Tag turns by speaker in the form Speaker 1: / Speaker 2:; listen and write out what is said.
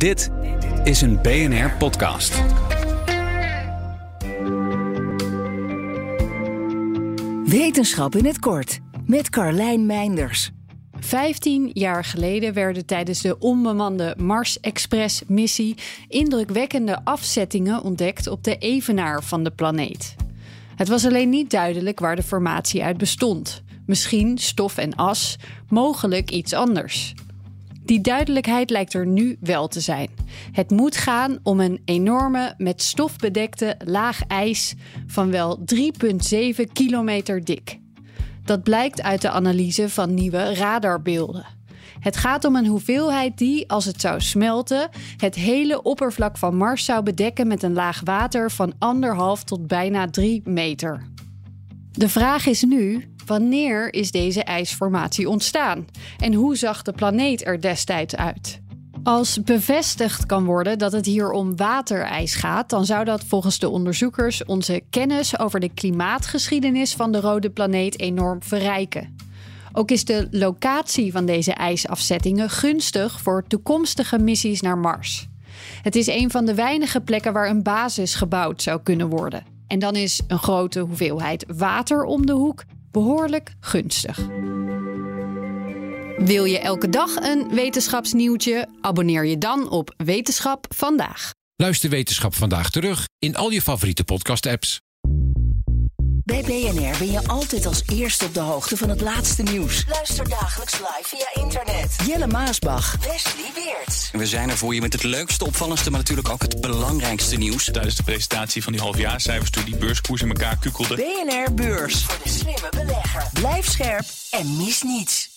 Speaker 1: Dit is een BNR podcast.
Speaker 2: Wetenschap in het kort met Carlijn Meinders.
Speaker 3: 15 jaar geleden werden tijdens de onbemande Mars Express missie indrukwekkende afzettingen ontdekt op de evenaar van de planeet. Het was alleen niet duidelijk waar de formatie uit bestond. Misschien stof en as, mogelijk iets anders. Die duidelijkheid lijkt er nu wel te zijn. Het moet gaan om een enorme, met stof bedekte laag ijs van wel 3,7 kilometer dik. Dat blijkt uit de analyse van nieuwe radarbeelden. Het gaat om een hoeveelheid die, als het zou smelten, het hele oppervlak van Mars zou bedekken met een laag water van anderhalf tot bijna 3 meter. De vraag is nu: wanneer is deze ijsformatie ontstaan? En hoe zag de planeet er destijds uit? Als bevestigd kan worden dat het hier om waterijs gaat, dan zou dat volgens de onderzoekers onze kennis over de klimaatgeschiedenis van de rode planeet enorm verrijken. Ook is de locatie van deze ijsafzettingen gunstig voor toekomstige missies naar Mars. Het is een van de weinige plekken waar een basis gebouwd zou kunnen worden. En dan is een grote hoeveelheid water om de hoek behoorlijk gunstig. Wil je elke dag een wetenschapsnieuwtje? Abonneer je dan op Wetenschap vandaag.
Speaker 4: Luister Wetenschap vandaag terug in al je favoriete podcast-apps.
Speaker 2: Bij BNR ben je altijd als eerste op de hoogte van het laatste nieuws. Luister dagelijks live via internet. Jelle Maasbach. Wesley
Speaker 5: We zijn er voor je met het leukste, opvallendste, maar natuurlijk ook het belangrijkste nieuws.
Speaker 6: Tijdens de presentatie van die halfjaarcijfers toen die beurskoers in elkaar kukkelde.
Speaker 2: BNR Beurs. Voor de slimme belegger. Blijf scherp en mis niets.